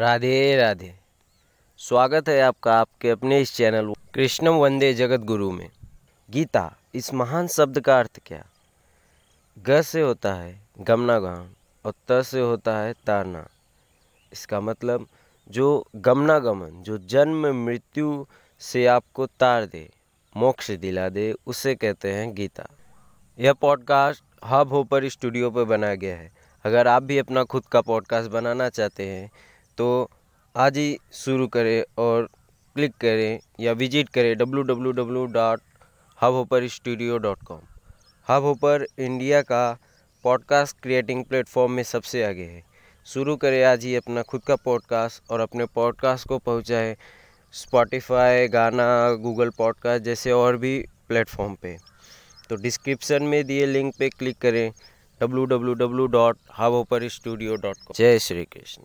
राधे राधे। स्वागत है आपका आपके अपने इस चैनल कृष्णम वंदे जगत गुरु में। गीता, इस महान शब्द का अर्थ क्या? ग से होता है गमनागमन और त से होता है तारना। इसका मतलब जो गमनागमन जो जन्म मृत्यु से आपको तार दे, मोक्ष दिला दे, उसे कहते हैं गीता। यह पॉडकास्ट हब होपर स्टूडियो पर बनाया गया है। अगर आप भी अपना खुद का पॉडकास्ट बनाना चाहते हैं तो आज ही शुरू करें और क्लिक करें या विज़िट करें W W W dot hub hopper studio dot com hub hopper India का पॉडकास्ट क्रिएटिंग प्लेटफॉर्म में सबसे आगे है। शुरू करें आज ही अपना खुद का पॉडकास्ट और अपने पॉडकास्ट को पहुंचाएँ स्पॉटिफाई गाना गूगल पॉडकास्ट जैसे और भी प्लेटफॉर्म पे। तो डिस्क्रिप्शन में दिए लिंक पे क्लिक करें W W W dot hub hopper studio dot com जय श्री कृष्ण।